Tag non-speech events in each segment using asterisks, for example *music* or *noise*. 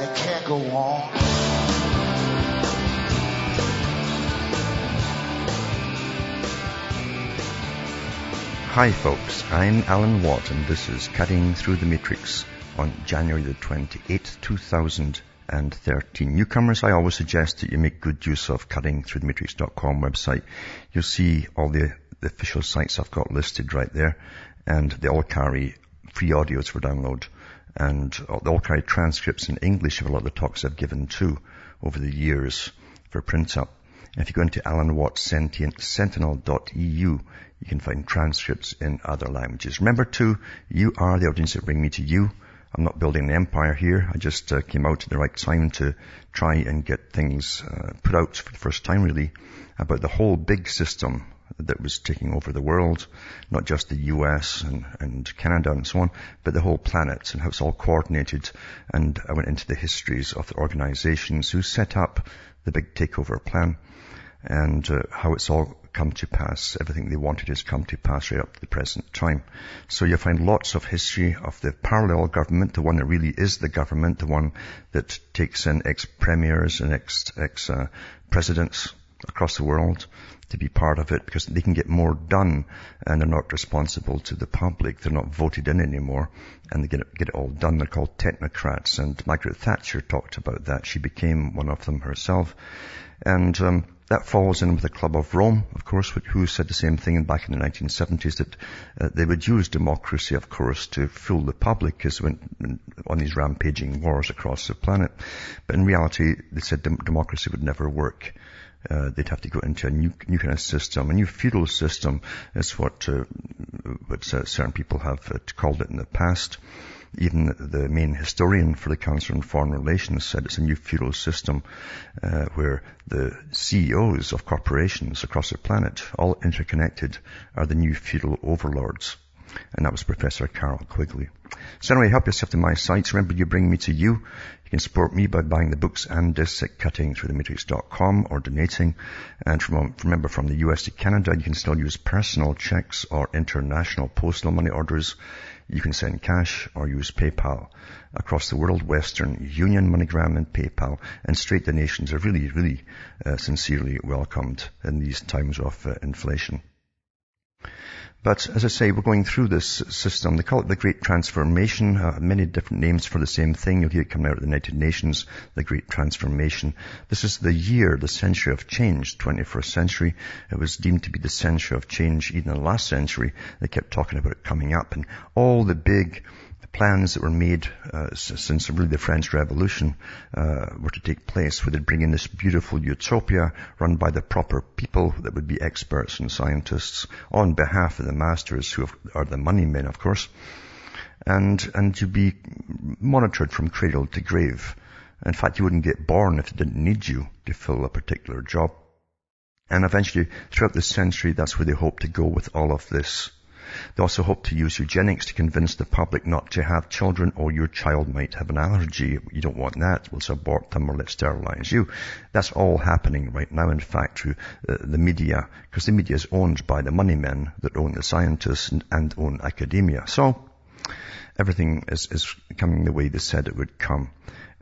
and it can't go on. Hi folks, I'm Alan Watt and this is Cutting Through the Matrix on January the 28th, 2013. Newcomers, I always suggest that you make good use of cuttingthroughthematrix.com website. You'll see all the, the official sites I've got listed right there and they all carry free audios for download and all carry transcripts in English of a lot of the talks I've given too over the years for print up. If you go into alanwattsentinel.eu, you can find transcripts in other languages. Remember too, you are the audience that bring me to you. I'm not building an empire here. I just uh, came out at the right time to try and get things uh, put out for the first time really about the whole big system that was taking over the world, not just the US and, and Canada and so on, but the whole planet and how it's all coordinated. And I went into the histories of the organizations who set up the big takeover plan and uh, how it's all come to pass. Everything they wanted has come to pass right up to the present time. So you'll find lots of history of the parallel government, the one that really is the government, the one that takes in ex-premiers and ex-presidents uh, across the world to be part of it because they can get more done and they're not responsible to the public. They're not voted in anymore and they get it, get it all done. They're called technocrats and Margaret Thatcher talked about that. She became one of them herself. And um, that falls in with the Club of Rome, of course, who said the same thing back in the 1970s that uh, they would use democracy, of course, to fool the public as went on these rampaging wars across the planet. But in reality, they said dem- democracy would never work. Uh, they'd have to go into a new, new kind of system, a new feudal system is what, uh, what certain people have uh, called it in the past. Even the main historian for the Council on Foreign Relations said it's a new feudal system uh, where the CEOs of corporations across the planet, all interconnected, are the new feudal overlords. And that was Professor Carroll Quigley. So anyway, help yourself to my sites. Remember, you bring me to you. You can support me by buying the books and discs at cuttingthroughthematrix.com or donating. And from, remember, from the US to Canada, you can still use personal checks or international postal money orders. You can send cash or use PayPal. Across the world, Western Union, MoneyGram and PayPal and straight donations are really, really uh, sincerely welcomed in these times of uh, inflation. But as I say, we're going through this system. They call it the Great Transformation. Uh, many different names for the same thing. You'll hear it coming out of the United Nations, the Great Transformation. This is the year, the century of change, 21st century. It was deemed to be the century of change even in the last century. They kept talking about it coming up and all the big plans that were made uh, since really the French Revolution uh, were to take place, where they'd bring in this beautiful utopia run by the proper people that would be experts and scientists on behalf of the masters, who are the money men, of course, and and to be monitored from cradle to grave. In fact, you wouldn't get born if they didn't need you to fill a particular job. And eventually, throughout the century, that's where they hope to go with all of this. They also hope to use eugenics to convince the public not to have children or your child might have an allergy. You don't want that. Let's abort them or let's sterilize you. That's all happening right now, in fact, through uh, the media, because the media is owned by the money men that own the scientists and, and own academia. So, everything is, is coming the way they said it would come.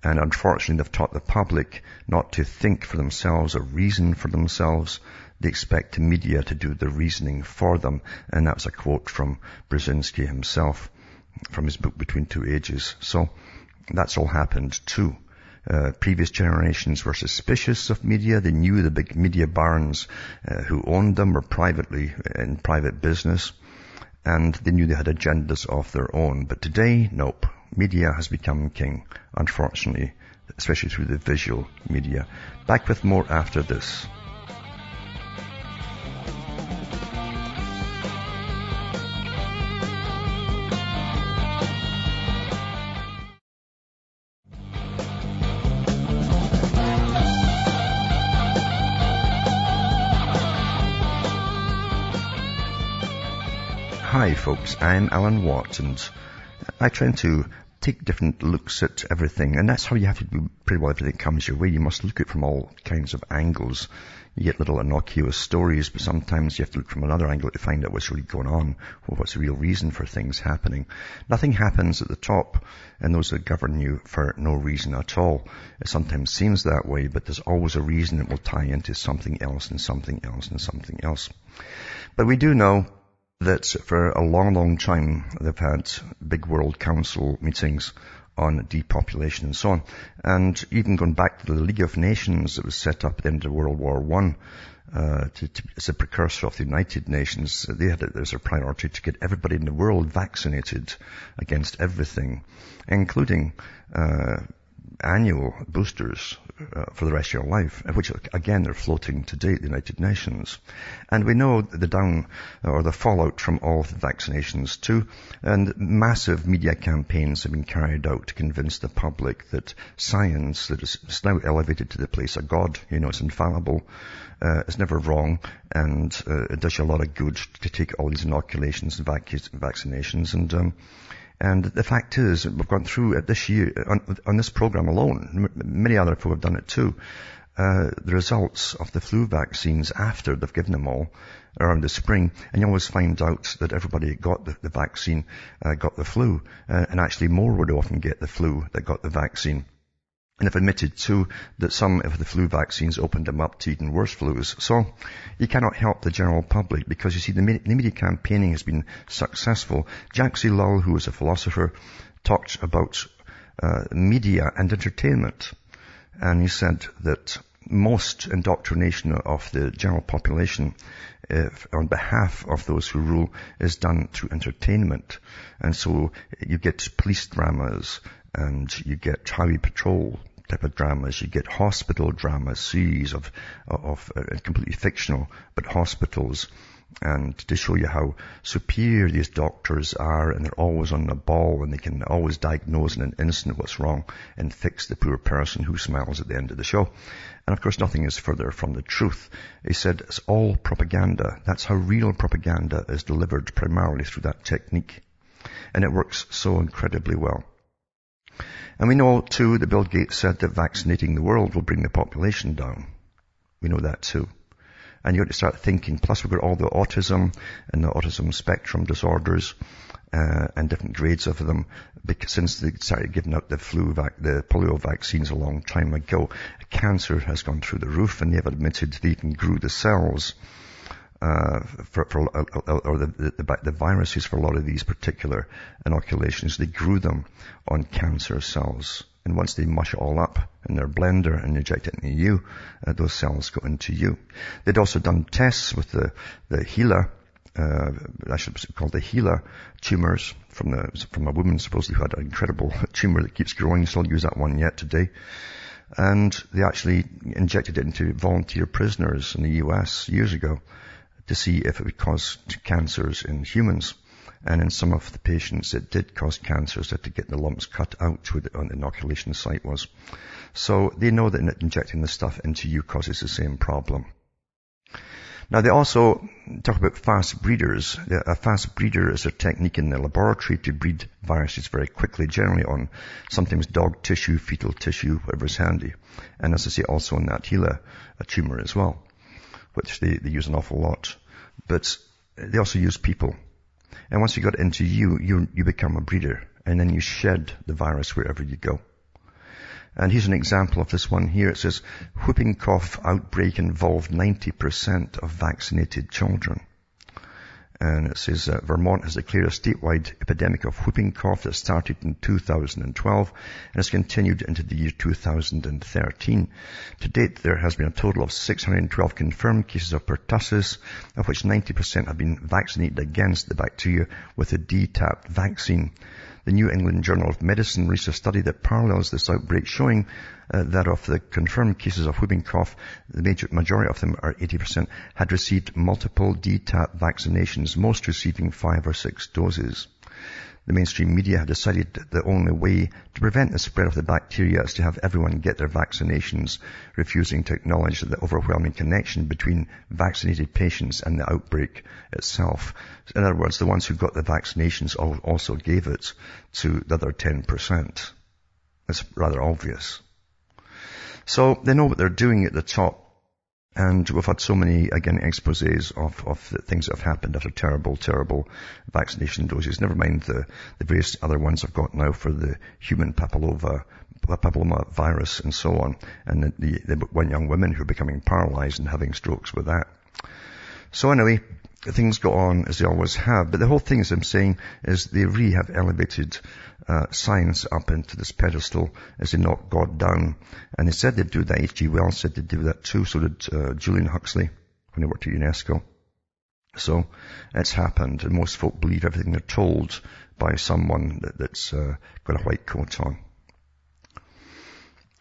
And unfortunately, they've taught the public not to think for themselves or reason for themselves. They expect the media to do the reasoning for them. And that's a quote from Brzezinski himself from his book Between Two Ages. So that's all happened too. Uh, previous generations were suspicious of media. They knew the big media barons uh, who owned them were privately in private business, and they knew they had agendas of their own. But today, nope. Media has become king, unfortunately, especially through the visual media. Back with more after this. Folks, I'm Alan Watt and I try to take different looks at everything and that's how you have to do pretty well everything comes your way. You must look at it from all kinds of angles. You get little innocuous stories, but sometimes you have to look from another angle to find out what's really going on or what's the real reason for things happening. Nothing happens at the top and those that govern you for no reason at all. It sometimes seems that way, but there's always a reason that will tie into something else and something else and something else. But we do know that for a long, long time they've had big World Council meetings on depopulation and so on. And even going back to the League of Nations that was set up at the end of World War One, uh, to, to, as a precursor of the United Nations, they had it as a priority to get everybody in the world vaccinated against everything, including uh, annual boosters uh, for the rest of your life, which again are floating today at the United Nations. And we know the down or the fallout from all the vaccinations too, and massive media campaigns have been carried out to convince the public that science that is now elevated to the place of God, you know, it's infallible, uh, is never wrong, and uh, it does you a lot of good to take all these inoculations and vac- vaccinations, and um, and the fact is, we've gone through it this year, on, on this program alone, many other people have done it too, uh, the results of the flu vaccines after they've given them all around the spring, and you always find out that everybody got the, the vaccine uh, got the flu, uh, and actually more would often get the flu that got the vaccine and have admitted too that some of the flu vaccines opened them up to even worse flus. So you cannot help the general public because you see the media campaigning has been successful. Jacques Ellul, who was a philosopher, talked about uh, media and entertainment. And he said that most indoctrination of the general population uh, on behalf of those who rule is done through entertainment. And so you get police dramas, and you get highway patrol type of dramas. You get hospital dramas, series of, of uh, completely fictional, but hospitals. And to show you how superior these doctors are and they're always on the ball and they can always diagnose in an instant what's wrong and fix the poor person who smiles at the end of the show. And of course nothing is further from the truth. He said it's all propaganda. That's how real propaganda is delivered primarily through that technique. And it works so incredibly well. And we know too that Bill Gates said that vaccinating the world will bring the population down. We know that too. And you have to start thinking, plus we've got all the autism and the autism spectrum disorders, uh, and different grades of them, because since they started giving out the flu vac, the polio vaccines a long time ago, cancer has gone through the roof and they've admitted they even grew the cells uh, for, for, uh, uh, or the, the, the, viruses for a lot of these particular inoculations, they grew them on cancer cells. And once they mush it all up in their blender and inject it into you, uh, those cells go into you. They'd also done tests with the, the HeLa, uh, I should call the HeLa tumors from the, from a woman supposedly who had an incredible *laughs* tumor that keeps growing. Still use that one yet today. And they actually injected it into volunteer prisoners in the US years ago to see if it would cause cancers in humans. And in some of the patients, it did cause cancers. They had to get the lumps cut out where the inoculation site was. So they know that injecting the stuff into you causes the same problem. Now they also talk about fast breeders. A fast breeder is a technique in the laboratory to breed viruses very quickly, generally on sometimes dog tissue, fetal tissue, whatever's handy. And as I say, also on that HeLa a tumor as well which they, they use an awful lot. But they also use people. And once you got into you, you, you become a breeder and then you shed the virus wherever you go. And here's an example of this one here. It says, whooping cough outbreak involved 90% of vaccinated children. And it says uh, Vermont has declared a statewide epidemic of whooping cough that started in 2012 and has continued into the year 2013. To date, there has been a total of 612 confirmed cases of pertussis, of which 90% have been vaccinated against the bacteria with a DTaP vaccine. The New England Journal of Medicine released a study that parallels this outbreak showing uh, that of the confirmed cases of whooping cough, the major, majority of them are 80% had received multiple DTaP vaccinations, most receiving five or six doses. The mainstream media have decided that the only way to prevent the spread of the bacteria is to have everyone get their vaccinations, refusing to acknowledge the overwhelming connection between vaccinated patients and the outbreak itself. In other words, the ones who got the vaccinations also gave it to the other 10%. It's rather obvious. So they know what they're doing at the top and we've had so many, again, exposés of, of things that have happened after terrible, terrible vaccination doses. Never mind the, the various other ones I've got now for the human papilloma, papilloma virus and so on. And the, the, one young women who are becoming paralyzed and having strokes with that. So anyway, things go on as they always have. But the whole thing, as I'm saying, is they really have elevated uh, science up into this pedestal as they knock God down. And they said they'd do that. H.G. Wells said they'd do that too. So did uh, Julian Huxley when he worked at UNESCO. So it's happened, and most folk believe everything they're told by someone that, that's uh, got a white coat on.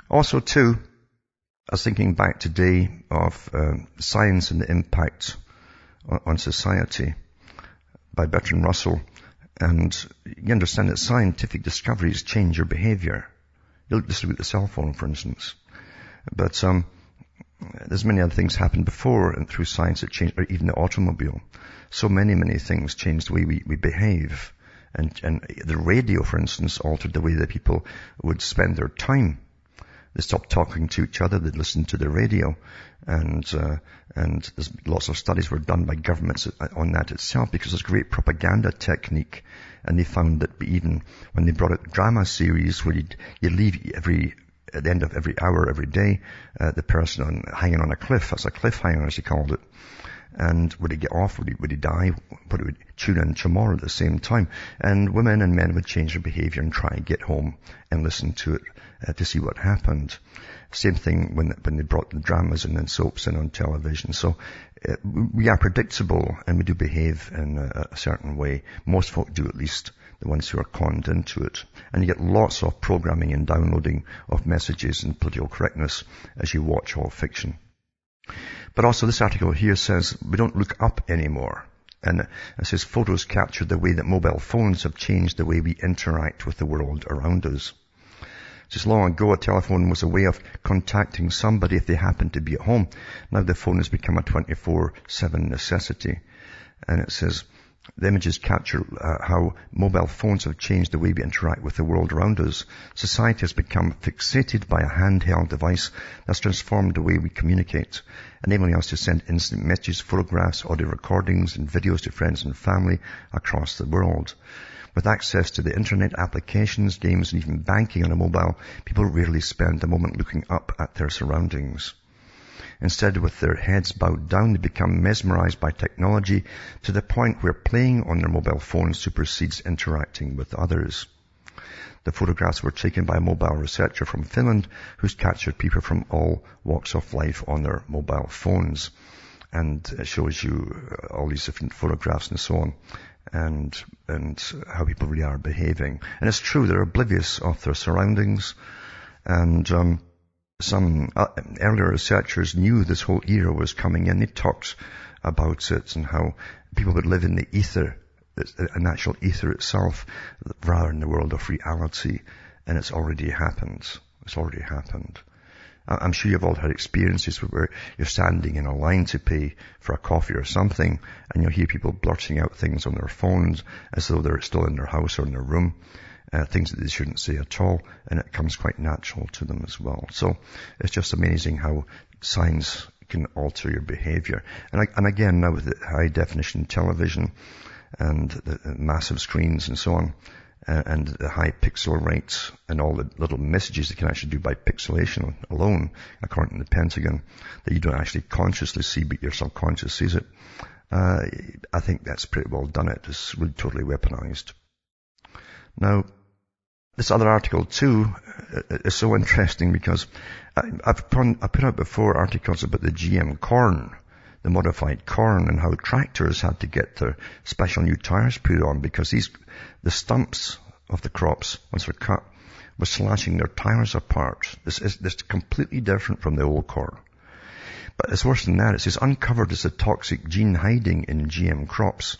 Also, too, I was thinking back today of uh, science and the impact on, society by Bertrand Russell. And you understand that scientific discoveries change your behavior. You look just at the cell phone, for instance. But um, there's many other things happened before and through science that changed, or even the automobile. So many, many things changed the way we, we behave. And, and the radio, for instance, altered the way that people would spend their time. They stopped talking to each other. They'd listen to the radio. And, uh, and there's lots of studies were done by governments on that itself because it's a great propaganda technique. And they found that even when they brought out drama series where you'd, you'd leave every, at the end of every hour, every day, uh, the person on, hanging on a cliff, as a cliffhanger as he called it, and would he get off? Would he, would he die? But it would tune in tomorrow at the same time. And women and men would change their behavior and try and get home and listen to it uh, to see what happened. Same thing when, when they brought the dramas and then soaps in on television. So uh, we are predictable and we do behave in a, a certain way. Most folk do at least the ones who are conned into it. And you get lots of programming and downloading of messages and political correctness as you watch all fiction. But also this article here says we don't look up anymore. And it says photos capture the way that mobile phones have changed the way we interact with the world around us. Just long ago, a telephone was a way of contacting somebody if they happened to be at home. Now the phone has become a 24-7 necessity. And it says, the images capture uh, how mobile phones have changed the way we interact with the world around us. Society has become fixated by a handheld device that's transformed the way we communicate, enabling us to send instant messages, photographs, audio recordings, and videos to friends and family across the world. With access to the internet, applications, games, and even banking on a mobile, people rarely spend a moment looking up at their surroundings. Instead, with their heads bowed down, they become mesmerized by technology to the point where playing on their mobile phones supersedes interacting with others. The photographs were taken by a mobile researcher from Finland who's captured people from all walks of life on their mobile phones. And it shows you all these different photographs and so on and, and how people really are behaving. And it's true, they're oblivious of their surroundings and, um, some uh, earlier researchers knew this whole era was coming in. They talked about it and how people would live in the ether, a natural ether itself, rather than the world of reality. And it's already happened. It's already happened. I'm sure you've all had experiences where you're standing in a line to pay for a coffee or something and you'll hear people blurting out things on their phones as though they're still in their house or in their room uh, things that they shouldn't say at all, and it comes quite natural to them as well. So it's just amazing how science can alter your behavior. And, and again, now with the high definition television and the massive screens and so on, uh, and the high pixel rates and all the little messages they can actually do by pixelation alone, according to the Pentagon, that you don't actually consciously see, but your subconscious sees it. Uh, I think that's pretty well done. It is really totally weaponized. Now, this other article too uh, is so interesting because I've put out before articles about the GM corn, the modified corn and how tractors had to get their special new tires put on because these, the stumps of the crops, once they're cut, were slashing their tires apart. This is, this is completely different from the old corn. But it's worse than that. It says uncovered is the toxic gene hiding in GM crops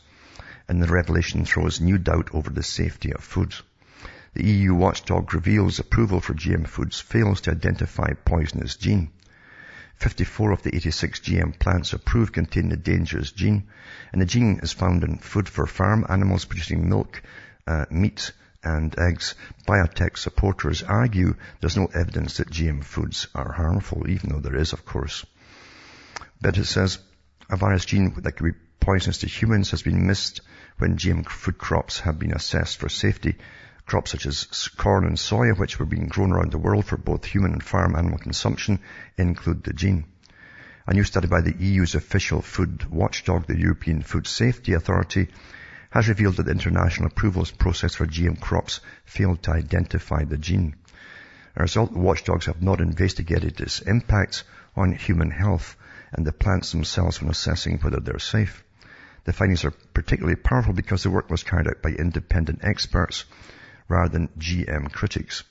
and the revelation throws new doubt over the safety of food. The EU watchdog reveals approval for GM foods fails to identify poisonous gene. 54 of the 86 GM plants approved contain the dangerous gene, and the gene is found in food for farm animals producing milk, uh, meat, and eggs. Biotech supporters argue there's no evidence that GM foods are harmful, even though there is, of course. But it says a virus gene that could be poisonous to humans has been missed when GM food crops have been assessed for safety. Crops such as corn and soya, which were being grown around the world for both human and farm animal consumption, include the gene. A new study by the EU's official food watchdog, the European Food Safety Authority, has revealed that the international approvals process for GM crops failed to identify the gene. As a result, the watchdogs have not investigated its impacts on human health and the plants themselves when assessing whether they're safe. The findings are particularly powerful because the work was carried out by independent experts rather than GM critics.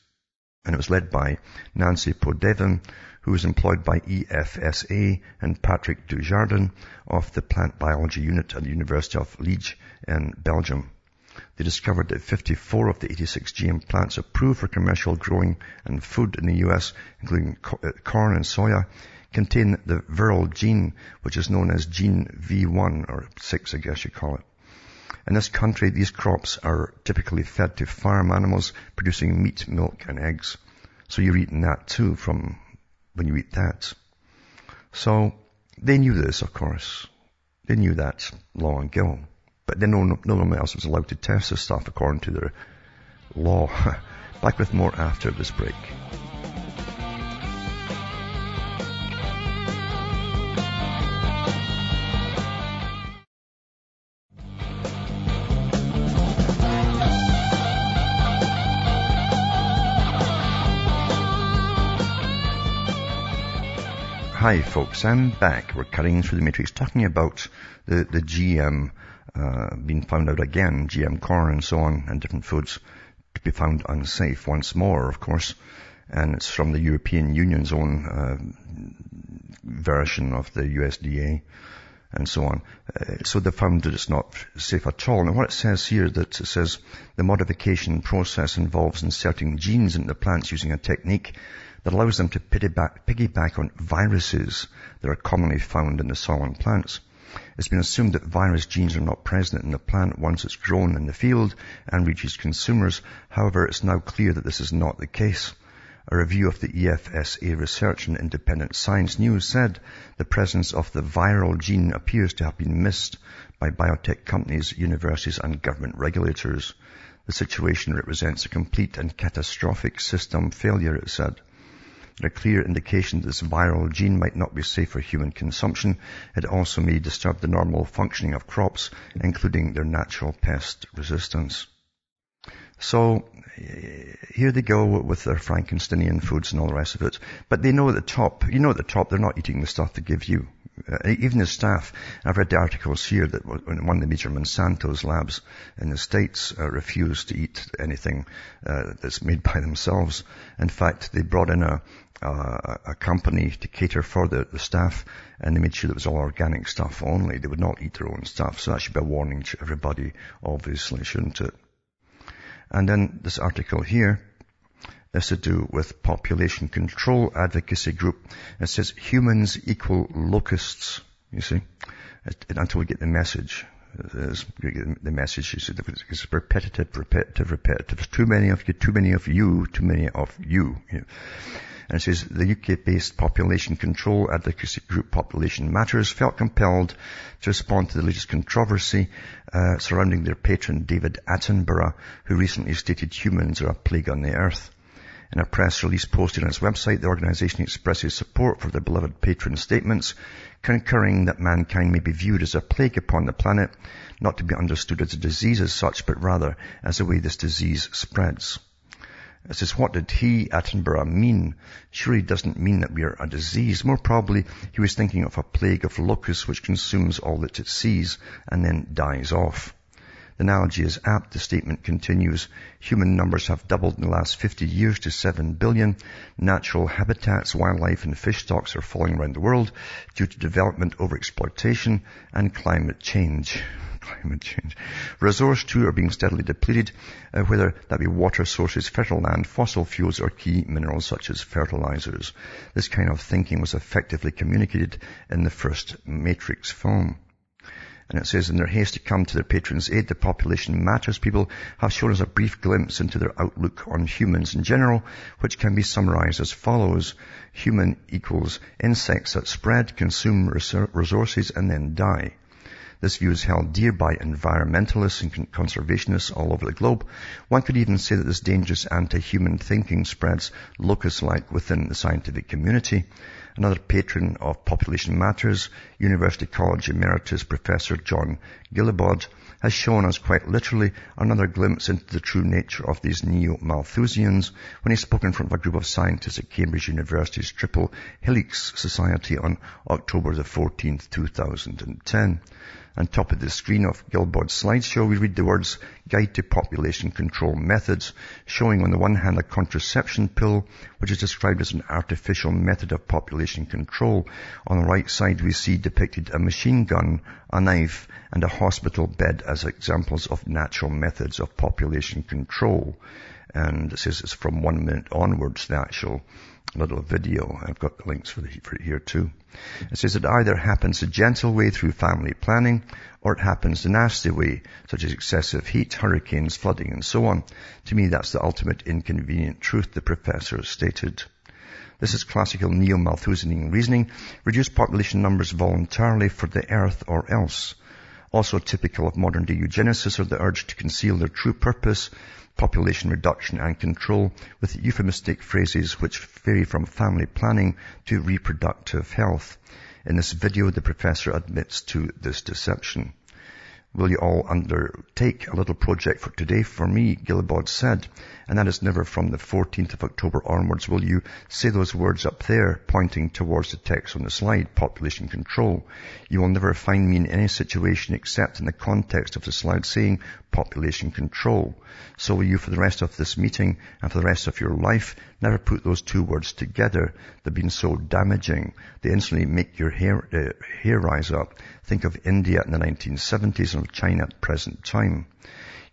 And it was led by Nancy Podevin, who was employed by EFSA, and Patrick Dujardin of the Plant Biology Unit at the University of Liege in Belgium. They discovered that 54 of the 86 GM plants approved for commercial growing and food in the US, including uh, corn and soya, contain the viral gene, which is known as gene V1, or 6 I guess you call it. In this country, these crops are typically fed to farm animals producing meat, milk, and eggs. So you're eating that too from when you eat that. So they knew this, of course. They knew that long ago. But then no, no one else was allowed to test this stuff according to their law. *laughs* Back with more after this break. Hi folks, I'm back. We're cutting through the matrix talking about the, the GM, uh, being found out again, GM corn and so on, and different foods to be found unsafe once more, of course. And it's from the European Union's own, uh, version of the USDA and so on. Uh, so they found that it's not safe at all. And what it says here that it says the modification process involves inserting genes into plants using a technique that allows them to piggyback on viruses that are commonly found in the soil and plants. It's been assumed that virus genes are not present in the plant once it's grown in the field and reaches consumers. However, it's now clear that this is not the case. A review of the EFSA research in Independent Science News said the presence of the viral gene appears to have been missed by biotech companies, universities and government regulators. The situation represents a complete and catastrophic system failure, it said a clear indication this viral gene might not be safe for human consumption. It also may disturb the normal functioning of crops, including their natural pest resistance. So here they go with their Frankensteinian foods and all the rest of it. But they know at the top, you know at the top, they're not eating the stuff they give you. Uh, even the staff, I've read the articles here that one of the major Monsanto's labs in the States uh, refused to eat anything uh, that's made by themselves. In fact, they brought in a, uh, a company to cater for the, the staff and they made sure that it was all organic stuff only. They would not eat their own stuff. So that should be a warning to everybody, obviously, shouldn't it? And then this article here is to do with population control advocacy group. It says humans equal locusts, you see, until we get the message. the message is it's repetitive, repetitive, repetitive. There's too many of you, too many of you, too many of you. you know. And it says the UK-based population control advocacy group Population Matters felt compelled to respond to the latest controversy uh, surrounding their patron David Attenborough, who recently stated humans are a plague on the earth. In a press release posted on its website, the organization expresses support for their beloved patron's statements, concurring that mankind may be viewed as a plague upon the planet, not to be understood as a disease as such, but rather as the way this disease spreads. It says, what did he, Attenborough, mean? Surely he doesn't mean that we are a disease. More probably, he was thinking of a plague of locusts which consumes all that it sees and then dies off. The analogy is apt. The statement continues, human numbers have doubled in the last 50 years to 7 billion. Natural habitats, wildlife and fish stocks are falling around the world due to development, overexploitation and climate change. Climate change. Resources too are being steadily depleted, uh, whether that be water sources, fertile land, fossil fuels or key minerals such as fertilizers. This kind of thinking was effectively communicated in the first Matrix film. And it says, in their haste to come to their patron's aid, the population matters people have shown us a brief glimpse into their outlook on humans in general, which can be summarized as follows. Human equals insects that spread, consume resources, and then die. This view is held dear by environmentalists and conservationists all over the globe. One could even say that this dangerous anti-human thinking spreads locust-like within the scientific community. Another patron of Population Matters, University College Emeritus Professor John Guillebaud, has shown us quite literally another glimpse into the true nature of these neo-Malthusians when he spoke in front of a group of scientists at Cambridge University's Triple Helix Society on October the 14th, 2010. On top of the screen of Guillebaud's slideshow, we read the words Guide to Population Control Methods, showing on the one hand a contraception pill, which is described as an artificial method of population control. On the right side, we see depicted a machine gun, a knife, and a hospital bed as examples of natural methods of population control. And it says it's from one minute onwards, the actual little video. I've got the links for, the, for here too. It says it either happens the gentle way through family planning or it happens the nasty way, such as excessive heat, hurricanes, flooding and so on. To me, that's the ultimate inconvenient truth, the professor stated. This is classical neo-Malthusian reasoning. Reduce population numbers voluntarily for the earth or else. Also typical of modern day eugenicists are the urge to conceal their true purpose population reduction and control with euphemistic phrases which vary from family planning to reproductive health. In this video, the professor admits to this deception. Will you all undertake a little project for today for me, Guillebaud said, and that is never from the 14th of October onwards will you say those words up there, pointing towards the text on the slide, population control. You will never find me in any situation except in the context of the slide saying population control. So will you for the rest of this meeting and for the rest of your life never put those two words together. They've been so damaging. They instantly make your hair, uh, hair rise up. Think of India in the 1970s and of China at present time.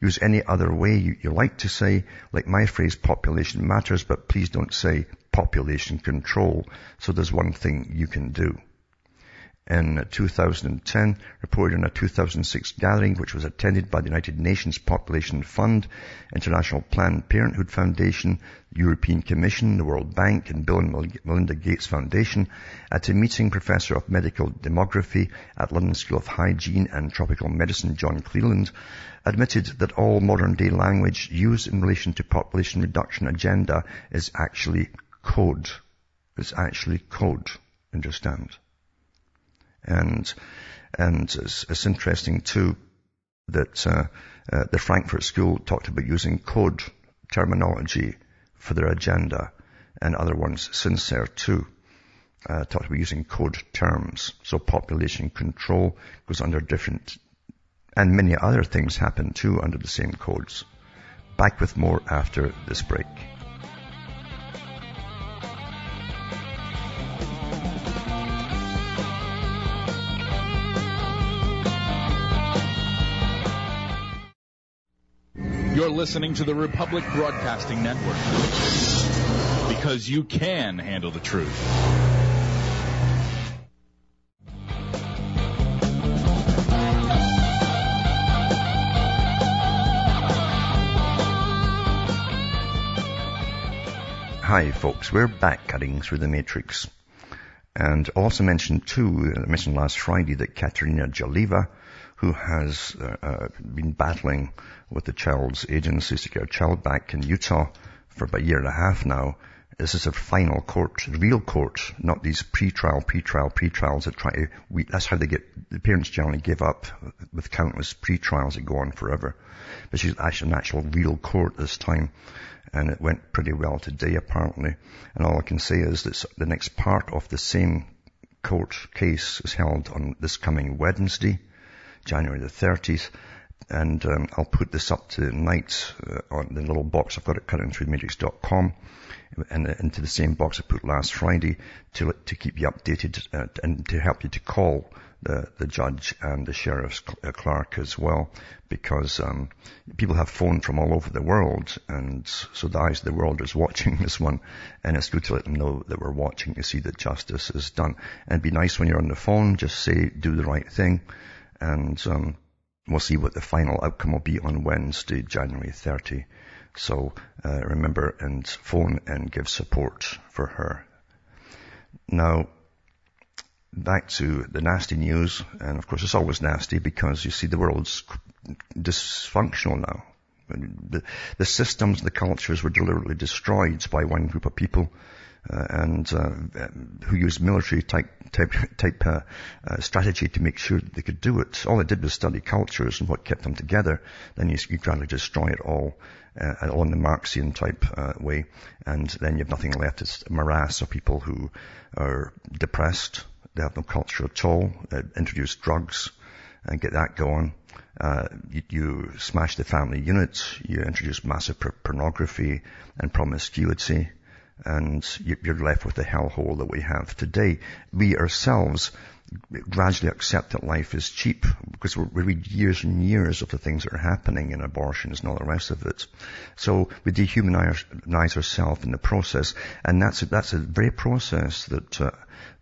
Use any other way you, you like to say, like my phrase, population matters, but please don't say population control. So there's one thing you can do in 2010, reported in a 2006 gathering which was attended by the United Nations Population Fund, International Planned Parenthood Foundation, European Commission, the World Bank, and Bill and Melinda Gates Foundation at a meeting Professor of Medical Demography at London School of Hygiene and Tropical Medicine, John Cleland, admitted that all modern day language used in relation to population reduction agenda is actually code. It's actually code. Understand? And, and it's, it's interesting too that uh, uh, the Frankfurt School talked about using code terminology for their agenda and other ones, Sincere too, uh, talked about using code terms. So population control goes under different, and many other things happen too under the same codes. Back with more after this break. Listening to the Republic Broadcasting Network because you can handle the truth. Hi folks, we're back cutting through the matrix. And I also mentioned too, I uh, mentioned last Friday that Katerina Jalieva, who has uh, uh, been battling with the child's agencies to get her child back in Utah for about a year and a half now. This is a final court, real court, not these pre-trial, pre-trial, pre-trials that try to, we, that's how they get, the parents generally give up with countless pre-trials that go on forever. But she's actually an actual real court this time. And it went pretty well today apparently. And all I can say is that the next part of the same court case is held on this coming Wednesday, January the 30th and um, I'll put this up tonight uh, on the little box I've got at cuttingthroughmatrix.com and uh, into the same box I put last Friday to to keep you updated uh, and to help you to call the the judge and the sheriff's uh, clerk as well, because um, people have phoned from all over the world, and so the eyes of the world is *laughs* watching this one, and it's good to let them know that we're watching to see that justice is done. And be nice when you're on the phone, just say do the right thing, and um, we'll see what the final outcome will be on Wednesday, January 30. So uh, remember and phone and give support for her. Now, back to the nasty news, and of course it's always nasty because you see the world's dysfunctional now. The, the systems, the cultures were deliberately destroyed by one group of people uh, and uh, who used military type type, type uh, uh, strategy to make sure that they could do it. All they did was study cultures and what kept them together. Then you, you gradually destroy it all uh, in the Marxian type uh, way, and then you have nothing left. It's a morass of people who are depressed. They have no culture at all. introduce drugs and get that going. Uh, you, you, smash the family unit, you introduce massive pornography and promiscuity, and you're left with the hellhole that we have today. We ourselves gradually accept that life is cheap because we read years and years of the things that are happening in abortions and all the rest of it. So we dehumanize ourselves in the process, and that's a, that's a very process that uh,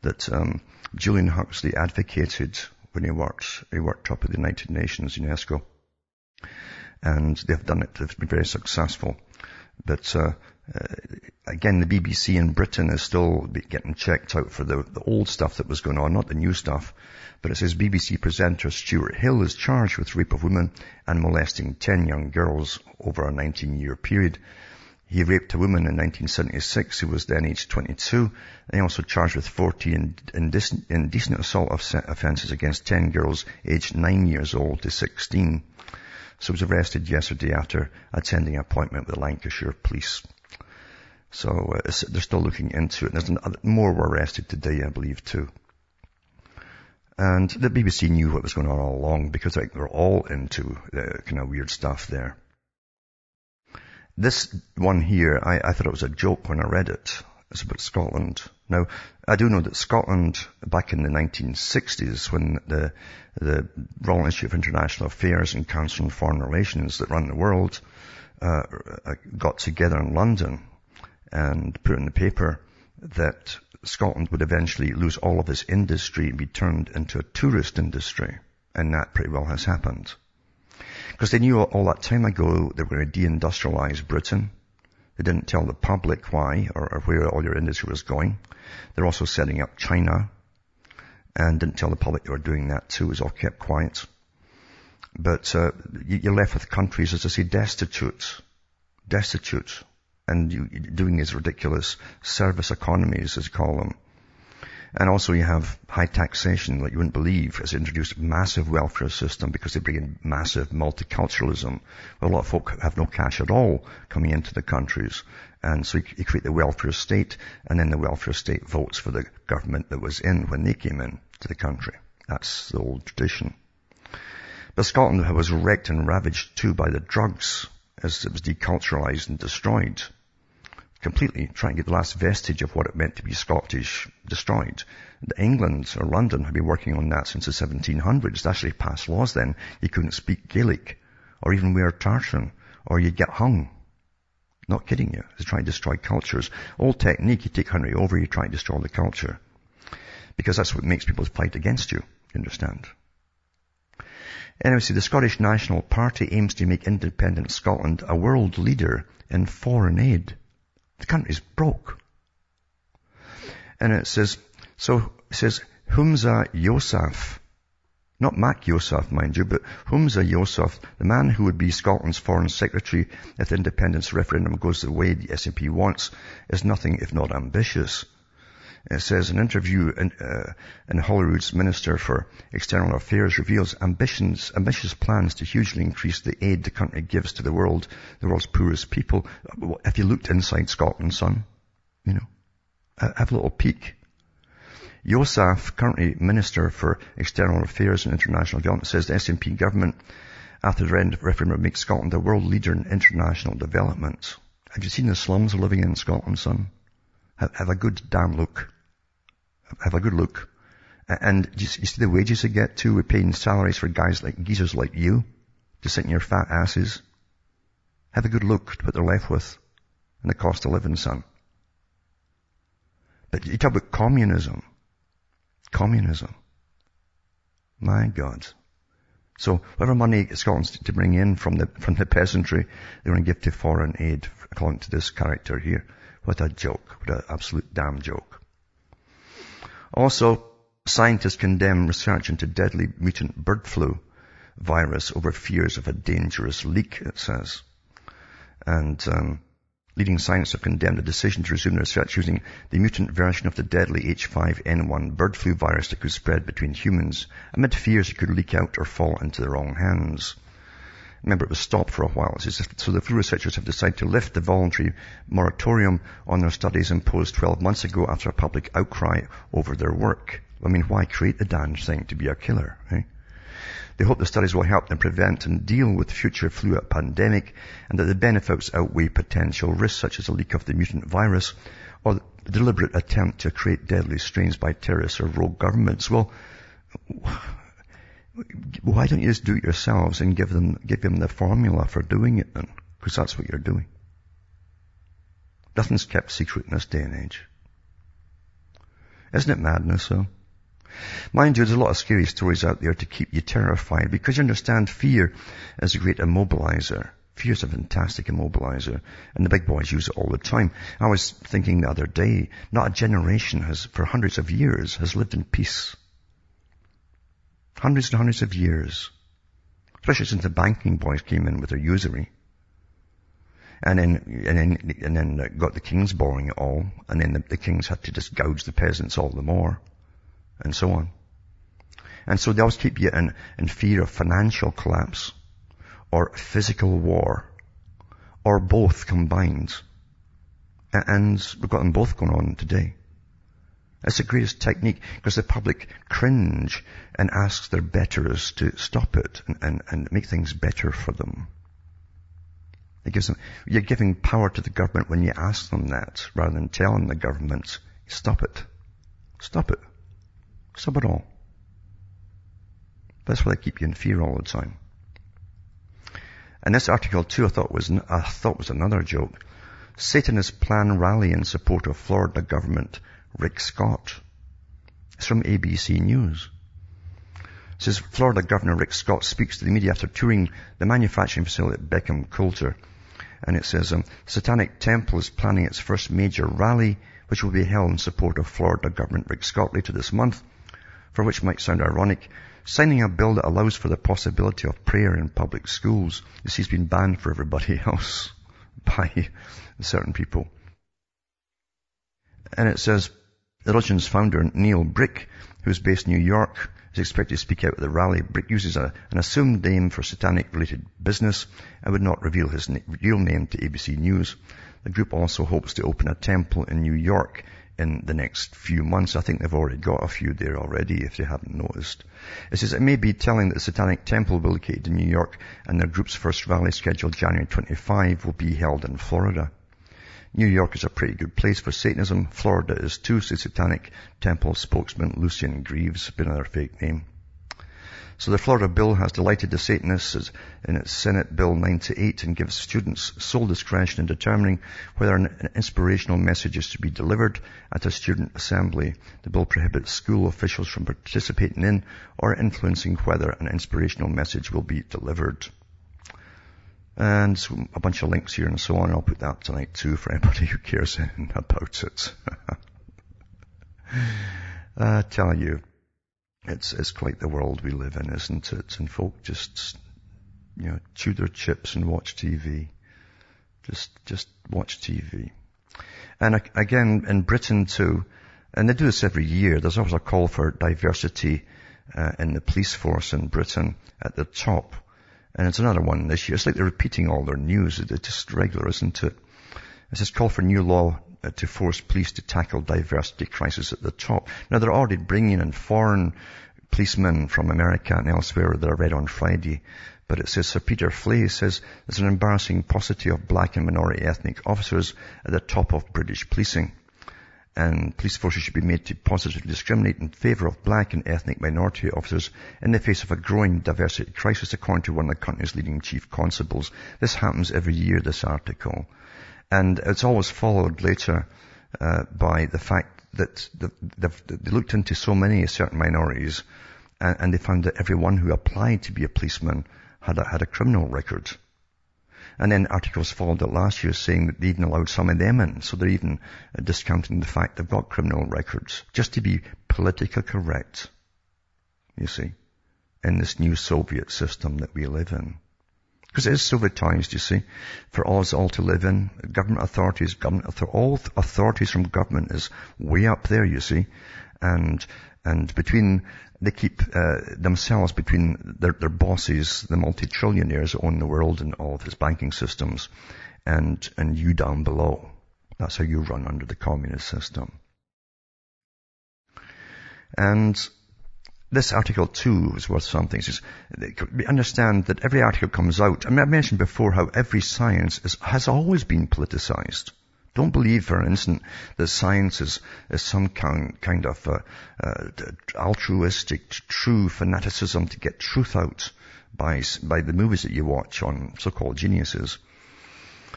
that um, Julian Huxley advocated when he worked he worked up at the United Nations UNESCO, and they've done it. They've been very successful. But uh, uh, again, the BBC in Britain is still getting checked out for the, the old stuff that was going on, not the new stuff. But it says BBC presenter Stuart Hall is charged with rape of women and molesting 10 young girls over a 19 year period. He raped a woman in 1976 who was then aged 22. And he also charged with 40 indecent, indecent assault offences against 10 girls aged 9 years old to 16. So he was arrested yesterday after attending an appointment with the Lancashire police. So uh, they're still looking into it. There's more were arrested today, I believe, too. And the BBC knew what was going on all along because like, they're all into the kind of weird stuff there. This one here, I, I thought it was a joke when I read it. It's about Scotland. Now, I do know that Scotland, back in the 1960s, when the, the Royal Institute of International Affairs and Council on Foreign Relations that run the world, uh, uh got together in London and put in the paper that Scotland would eventually lose all of its industry and be turned into a tourist industry. And that pretty well has happened. Because they knew all that time ago they were going to deindustrialize Britain. They didn't tell the public why or, or where all your industry was going. They're also setting up China and didn't tell the public they were doing that too. It was all kept quiet. But uh, you're left with countries, as I say, destitute, destitute and doing these ridiculous service economies, as you call them. And also you have high taxation that you wouldn't believe has introduced massive welfare system because they bring in massive multiculturalism. A lot of folk have no cash at all coming into the countries. And so you, you create the welfare state and then the welfare state votes for the government that was in when they came in to the country. That's the old tradition. But Scotland was wrecked and ravaged too by the drugs as it was deculturalized and destroyed completely try and get the last vestige of what it meant to be Scottish destroyed. England or London had been working on that since the 1700s. They actually passed laws then. You couldn't speak Gaelic or even wear tartan or you'd get hung. Not kidding you. They try to destroy cultures. Old technique, you take Henry over, you try to destroy the culture. Because that's what makes people fight against you. You understand? Anyway, see, the Scottish National Party aims to make independent Scotland a world leader in foreign aid. The country's broke. And it says, so it says, Humza Yousaf, not Mac Yousaf, mind you, but Humza Yousaf, the man who would be Scotland's foreign secretary if the independence referendum goes the way the SNP wants, is nothing if not ambitious. It says an interview in, uh, in Holyrood's Minister for External Affairs reveals ambitions, ambitious plans to hugely increase the aid the country gives to the world, the world's poorest people. Have you looked inside Scotland, son? You know, have a little peek. Yousaf, currently Minister for External Affairs and International Development, says the SNP government after the end of referendum make Scotland a world leader in international development. Have you seen the slums living in Scotland, son? Have, have a good damn look. Have a good look. And you see the wages they get too? We're paying salaries for guys like geezers like you to sit in your fat asses. Have a good look to what they're left with and the cost of living, son. But you talk about communism. Communism. My God. So whatever money Scotland's to bring in from the, from the peasantry, they're going to give to foreign aid, according to this character here. What a joke. What an absolute damn joke. Also, scientists condemn research into deadly mutant bird flu virus over fears of a dangerous leak, it says. And um, leading scientists have condemned the decision to resume research using the mutant version of the deadly H5N1 bird flu virus that could spread between humans amid fears it could leak out or fall into the wrong hands. Remember, it was stopped for a while. So the flu researchers have decided to lift the voluntary moratorium on their studies imposed 12 months ago after a public outcry over their work. I mean, why create the damn thing to be a killer, eh? They hope the studies will help them prevent and deal with future flu pandemic and that the benefits outweigh potential risks such as a leak of the mutant virus or the deliberate attempt to create deadly strains by terrorists or rogue governments. Well, why don't you just do it yourselves and give them, give them the formula for doing it then? Because that's what you're doing. Nothing's kept secret in this day and age. Isn't it madness though? Mind you, there's a lot of scary stories out there to keep you terrified because you understand fear is a great immobilizer. Fear is a fantastic immobilizer and the big boys use it all the time. I was thinking the other day, not a generation has, for hundreds of years, has lived in peace. Hundreds and hundreds of years. Especially since the banking boys came in with their usury. And then, and then, and then got the kings borrowing it all, and then the, the kings had to just gouge the peasants all the more and so on. And so they always keep you in, in fear of financial collapse or physical war or both combined. And we've got them both going on today. It's the greatest technique because the public cringe and asks their betters to stop it and, and, and make things better for them. It gives them, you're giving power to the government when you ask them that rather than telling the government, stop it. Stop it. Stop it all. That's why they keep you in fear all the time. And this article too, I thought was, I thought was another joke. Satanist plan rally in support of Florida government, Rick Scott. It's from ABC News. It says Florida Governor Rick Scott speaks to the media after touring the manufacturing facility at Beckman Coulter. And it says, um, Satanic Temple is planning its first major rally, which will be held in support of Florida Governor Rick Scott later this month for which might sound ironic, signing a bill that allows for the possibility of prayer in public schools. This has been banned for everybody *laughs* else by certain people. And it says, the religion's founder, Neil Brick, who is based in New York, is expected to speak out at the rally. Brick uses a, an assumed name for satanic-related business and would not reveal his na- real name to ABC News. The group also hopes to open a temple in New York in the next few months. I think they've already got a few there already, if you haven't noticed. It says it may be telling that the Satanic Temple will be located in New York and their group's first rally scheduled January 25 will be held in Florida. New York is a pretty good place for Satanism. Florida is too, says Satanic Temple spokesman Lucien Greaves, been another fake name. So the Florida bill has delighted the Satanists in its Senate Bill 98 and gives students sole discretion in determining whether an inspirational message is to be delivered at a student assembly. The bill prohibits school officials from participating in or influencing whether an inspirational message will be delivered. And a bunch of links here and so on. I'll put that tonight too for anybody who cares *laughs* about it. *laughs* I tell you, it's, it's quite the world we live in, isn't it? And folk just, you know, chew their chips and watch TV. Just, just watch TV. And again, in Britain too, and they do this every year, there's always a call for diversity uh, in the police force in Britain at the top. And it's another one this year. It's like they're repeating all their news. It's just regular, isn't it? It says call for new law uh, to force police to tackle diversity crisis at the top. Now they're already bringing in foreign policemen from America and elsewhere that I read on Friday. But it says Sir Peter Fahy says there's an embarrassing paucity of black and minority ethnic officers at the top of British policing. And police forces should be made to positively discriminate in favour of black and ethnic minority officers in the face of a growing diversity crisis, according to one of the country's leading chief constables. This happens every year, this article. And it's always followed later uh, by the fact that they looked into so many certain minorities and, and, they found that everyone who applied to be a policeman had a, had a criminal record. And then articles followed it last year saying that they even allowed some of them in. So they're even discounting the fact they've got criminal records just to be politically correct. You see, in this new Soviet system that we live in. Because it is Sovietized, you see, for us all to live in. Government authorities, government, all authorities from government is way up there, you see. And, and between, they keep, uh, themselves between their, their bosses, the multi-trillionaires who own the world and all of its banking systems, and, and you down below. That's how you run under the communist system. And this article too is worth something. Says, understand that every article comes out. I I've mentioned before how every science is, has always been politicized. Don't believe for an instant that science is, is some kind, kind of uh, uh, altruistic, true fanaticism to get truth out by, by the movies that you watch on so-called geniuses.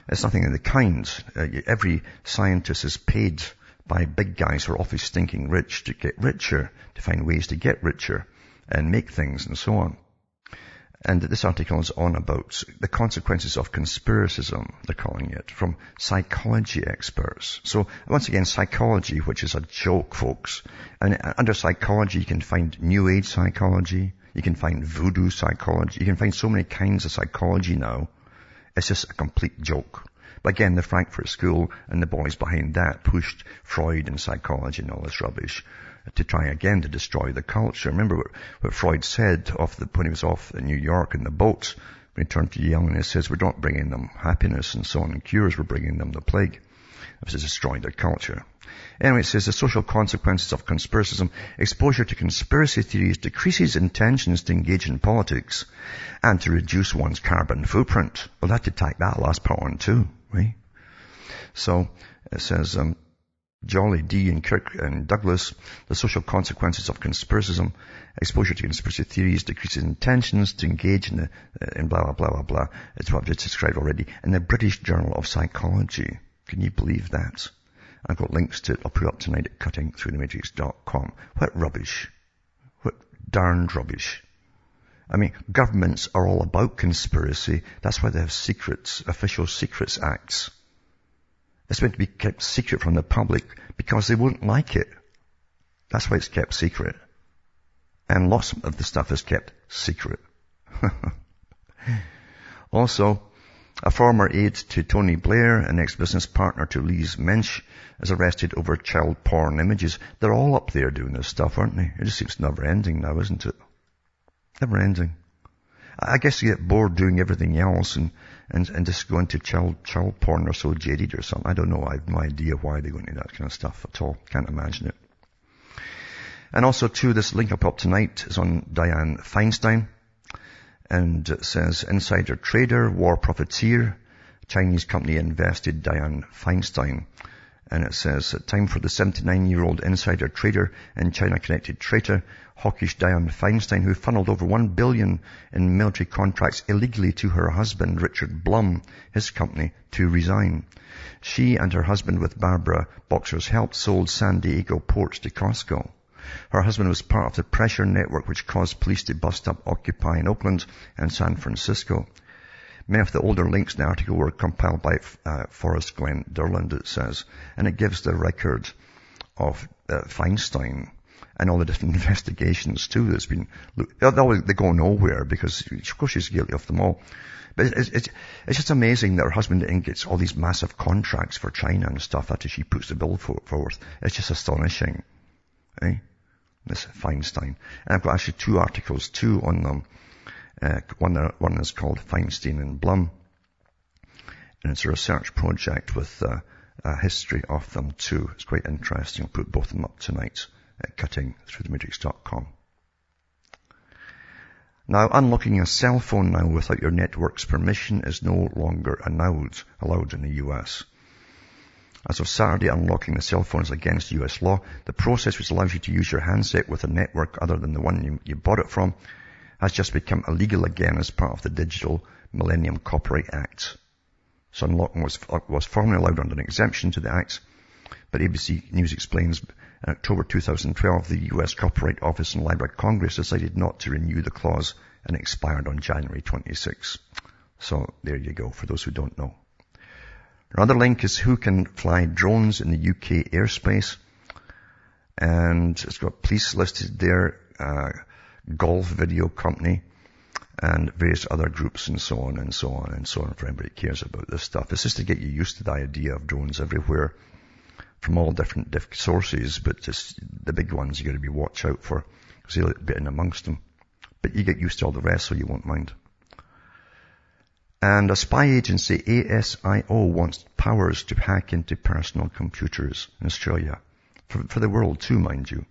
It's nothing of the kind. Uh, every scientist is paid by big guys who are awfully stinking rich to get richer, to find ways to get richer and make things and so on. And this article is on about the consequences of conspiracism, they're calling it, from psychology experts. So once again, psychology, which is a joke, folks. And uh, under psychology, you can find New Age psychology, you can find voodoo psychology, you can find so many kinds of psychology now. It's just a complete joke. But again, the Frankfurt School and the boys behind that pushed Freud and psychology and all this rubbish to try again to destroy the culture. Remember what, what Freud said off the, when he was off in New York in the boat when he turned to Jung and he says, we're not bringing them happiness and so on and cures, we're bringing them the plague. This is destroying their culture. Anyway, it says the social consequences of conspiracism, exposure to conspiracy theories decreases intentions to engage in politics and to reduce one's carbon footprint. Well, that to tack that last part on too. Right? So it says, um, Jolley, Dee, and Kirk and Douglas, the social consequences of conspiracism, exposure to conspiracy theories, decreases intentions to engage in, the, uh, in blah, blah, blah, blah, blah. It's what I've just described already. In the British Journal of Psychology. Can you believe that? I've got links to it. I'll put it up tonight at cuttingthroughthematrix.com. What rubbish. What darned rubbish. I mean, governments are all about conspiracy. That's why they have secrets, official secrets acts. It's meant to be kept secret from the public because they wouldn't like it. That's why it's kept secret. And lots of the stuff is kept secret. *laughs* also, a former aide to Tony Blair, an ex-business partner to Lee Mensch, is arrested over child porn images. They're all up there doing this stuff, aren't they? It just seems never ending now, isn't it? Never ending. I guess you get bored doing everything else and, and, and just go into child, child porn or so jaded or something. I don't know. I have no idea why they go into that kind of stuff at all. Can't imagine it. And also too, this link up up tonight is on Dianne Feinstein and it says insider trader, war profiteer, Chinese company invested Dianne Feinstein. And it says, time for the 79-year-old insider trader and China-connected traitor hawkish Dianne Feinstein, who funneled over one billion in military contracts illegally to her husband, Richard Blum, his company, to resign. She and her husband with Barbara Boxer's help sold San Diego ports to COSCO. Her husband was part of the pressure network which caused police to bust up Occupy in Oakland and San Francisco. Many of the older links in the article were compiled by uh, Forrest Glenn Durland, it says, and it gives the record of uh, Feinstein and all the different *laughs* investigations too that's been, they go nowhere because of course she's guilty of them all. But it's, it's, it's just amazing that her husband gets all these massive contracts for China and stuff after she puts the bill forth. It's just astonishing. Eh? Miss Feinstein. And I've got actually two articles, two on them. Uh, one, uh, one is called Feinstein and Blum. And it's a research project with uh, a history of them too. It's quite interesting. I'll put both of them up tonight at cuttingthroughthematrix.com. Now, unlocking a cell phone now without your network's permission is no longer allowed, allowed in the US. As of Saturday, unlocking the cell phone is against US law. The process which allows you to use your handset with a network other than the one you, you bought it from has just become illegal again as part of the Digital Millennium Copyright Act. So unlocking was, was formerly allowed under an exemption to the Act, but ABC News explains in October 2012, the US Copyright Office and Library of Congress decided not to renew the clause and expired on January 26. So there you go, for those who don't know. Another link is who can fly drones in the UK airspace. And it's got police listed there, uh, golf video company, and various other groups and so on and so on and so on for anybody cares about this stuff. It's just to get you used to the idea of drones everywhere from all different, different sources, but just the big ones you got to be watch out for because a bit in amongst them. But you get used to all the rest, so you won't mind. And a spy agency, ASIO, wants powers to hack into personal computers in Australia. For, for the world too, mind you.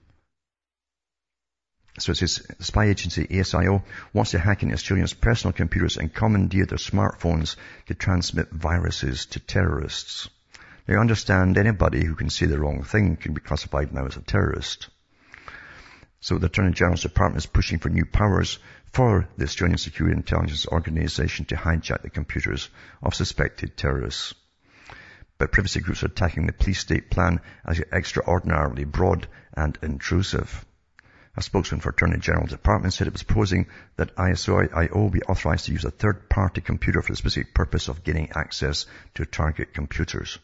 So it says, spy agency ASIO wants to hack into Australians' personal computers and commandeer their smartphones to transmit viruses to terrorists. They understand anybody who can say the wrong thing can be classified now as a terrorist. So the Attorney General's Department is pushing for new powers for the Australian Security Intelligence Organization to hijack the computers of suspected terrorists. But privacy groups are attacking the police state plan as extraordinarily broad and intrusive. A spokesman for Attorney General Department said it was proposing that ASIO be authorized to use a third-party computer for the specific purpose of gaining access to target computers.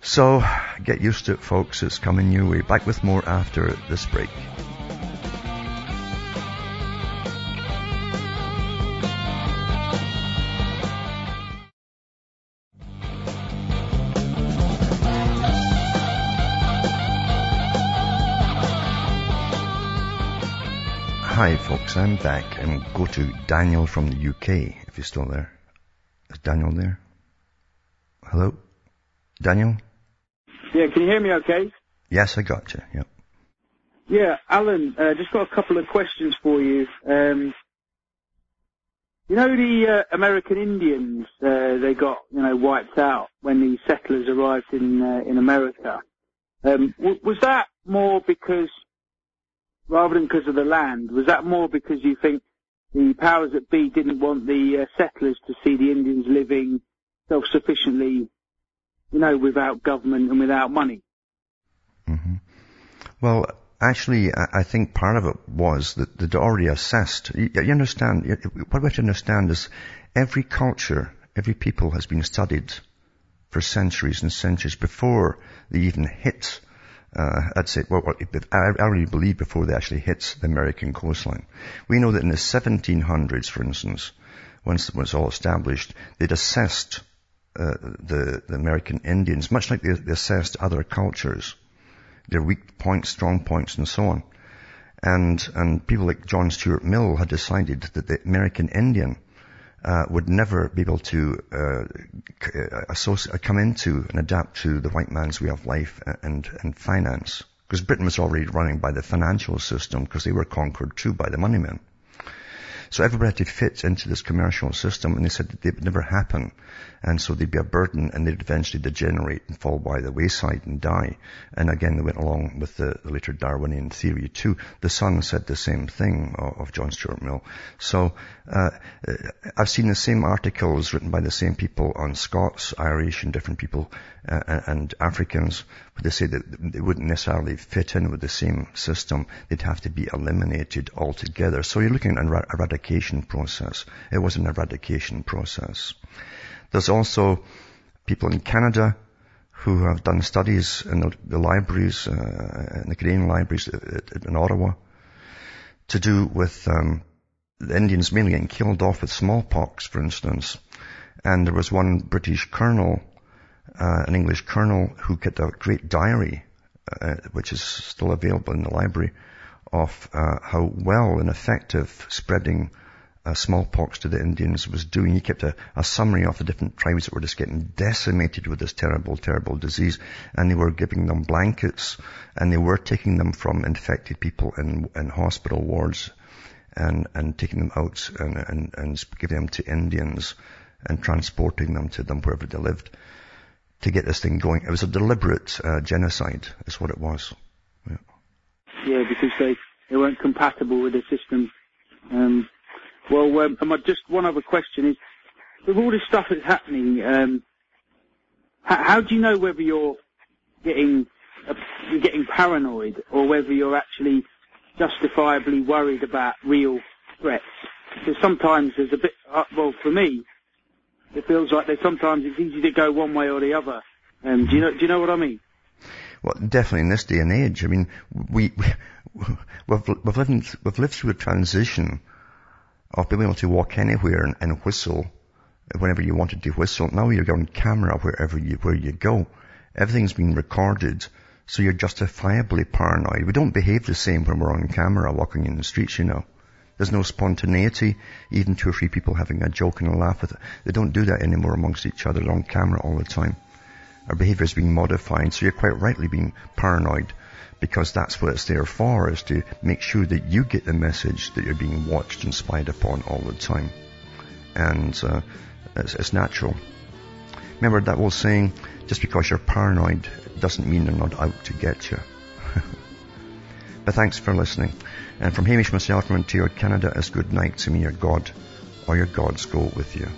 So, get used to it folks, it's coming your way. Back with more after this break. Hi folks, I'm back and go to Daniel from the UK, if you're still there. Is Daniel there? Hello? Daniel? Yeah, can you hear me okay? Yes, I got you, yep. Yeah, Alan, uh, just got a couple of questions for you. Um, you know the uh, American Indians, uh, they got, you know, wiped out when the settlers arrived in, uh, in America. Um, w- was that more because, rather than because of the land, was that more because you think the powers that be didn't want the uh, settlers to see the Indians living self-sufficiently you know, without government and without money. Mm-hmm. Well, actually, I think part of it was that they'd already assessed. You, understand, what we have to understand is every culture, every people has been studied for centuries and centuries before they even hit uh, I'd say, well, I, really believe before they actually hit the American coastline. We know that in the 1700s, for instance, once it was all established, they'd assessed uh, the, the American Indians, much like they, they assessed other cultures, their weak points, strong points, and so on. And, and people like John Stuart Mill had decided that the American Indian uh, would never be able to uh, associate, uh, come into and adapt to the white man's way of life and, and finance. Because Britain was already running by the financial system because they were conquered too by the money men. So everybody fit into this commercial system and they said that it would never happen and so they'd be a burden and they'd eventually degenerate and fall by the wayside and die. And again, they went along with the, later Darwinian theory too. The son said the same thing of, of John Stuart Mill. So uh, I've seen the same articles written by the same people on Scots, Irish, and different people uh, and Africans, but they say that they wouldn't necessarily fit in with the same system. They'd have to be eliminated altogether. So you're looking at an eradication process. It was an eradication process. There's also people in Canada who have done studies in the, the libraries, uh, in the Canadian libraries in Ottawa, to do with um, the Indians mainly getting killed off with smallpox, for instance. And there was one British colonel, uh, an English colonel, who kept a great diary, uh, which is still available in the library, of uh, how well and effective spreading uh, smallpox to the Indians was doing. He kept a, a, summary of the different tribes that were just getting decimated with this terrible, terrible disease. And they were giving them blankets and they were taking them from infected people in, in hospital wards and, and taking them out and, and, and giving them to Indians and transporting them to them wherever they lived to get this thing going. It was a deliberate uh, genocide, is what it was. Yeah. yeah, because they, they weren't compatible with the system. Um, well, um, just one other question is, with all this stuff that's happening, um, how, how, do you know whether you're getting uh, you're getting paranoid or whether you're actually justifiably worried about real threats? Because sometimes there's a bit, uh, well, for me, it feels like there's sometimes it's easy to go one way or the other. Um, do you know? Do you know what I mean? Well, definitely in this day and age. I mean, we, *laughs* we've, we've, lived, we've lived through a transition of being able to walk anywhere and, and whistle whenever you wanted to whistle. Now you're on camera wherever you, where you go. Everything's being recorded, so you're justifiably paranoid. We don't behave the same when we're on camera walking in the streets, you know. There's no spontaneity, even two or three people having a joke and a laugh with it. They don't do that anymore amongst each other on camera all the time. Our behavior is being modified, so you're quite rightly being paranoid because that's what it's there for, is to make sure that you get the message that you're being watched and spied upon all the time. And uh, it's, it's natural. Remember that old saying, just because you're paranoid doesn't mean they're not out to get you. *laughs* but thanks for listening. And from Hamish myself from Ontario, Canada, as good night to me, your God, or your gods go with you.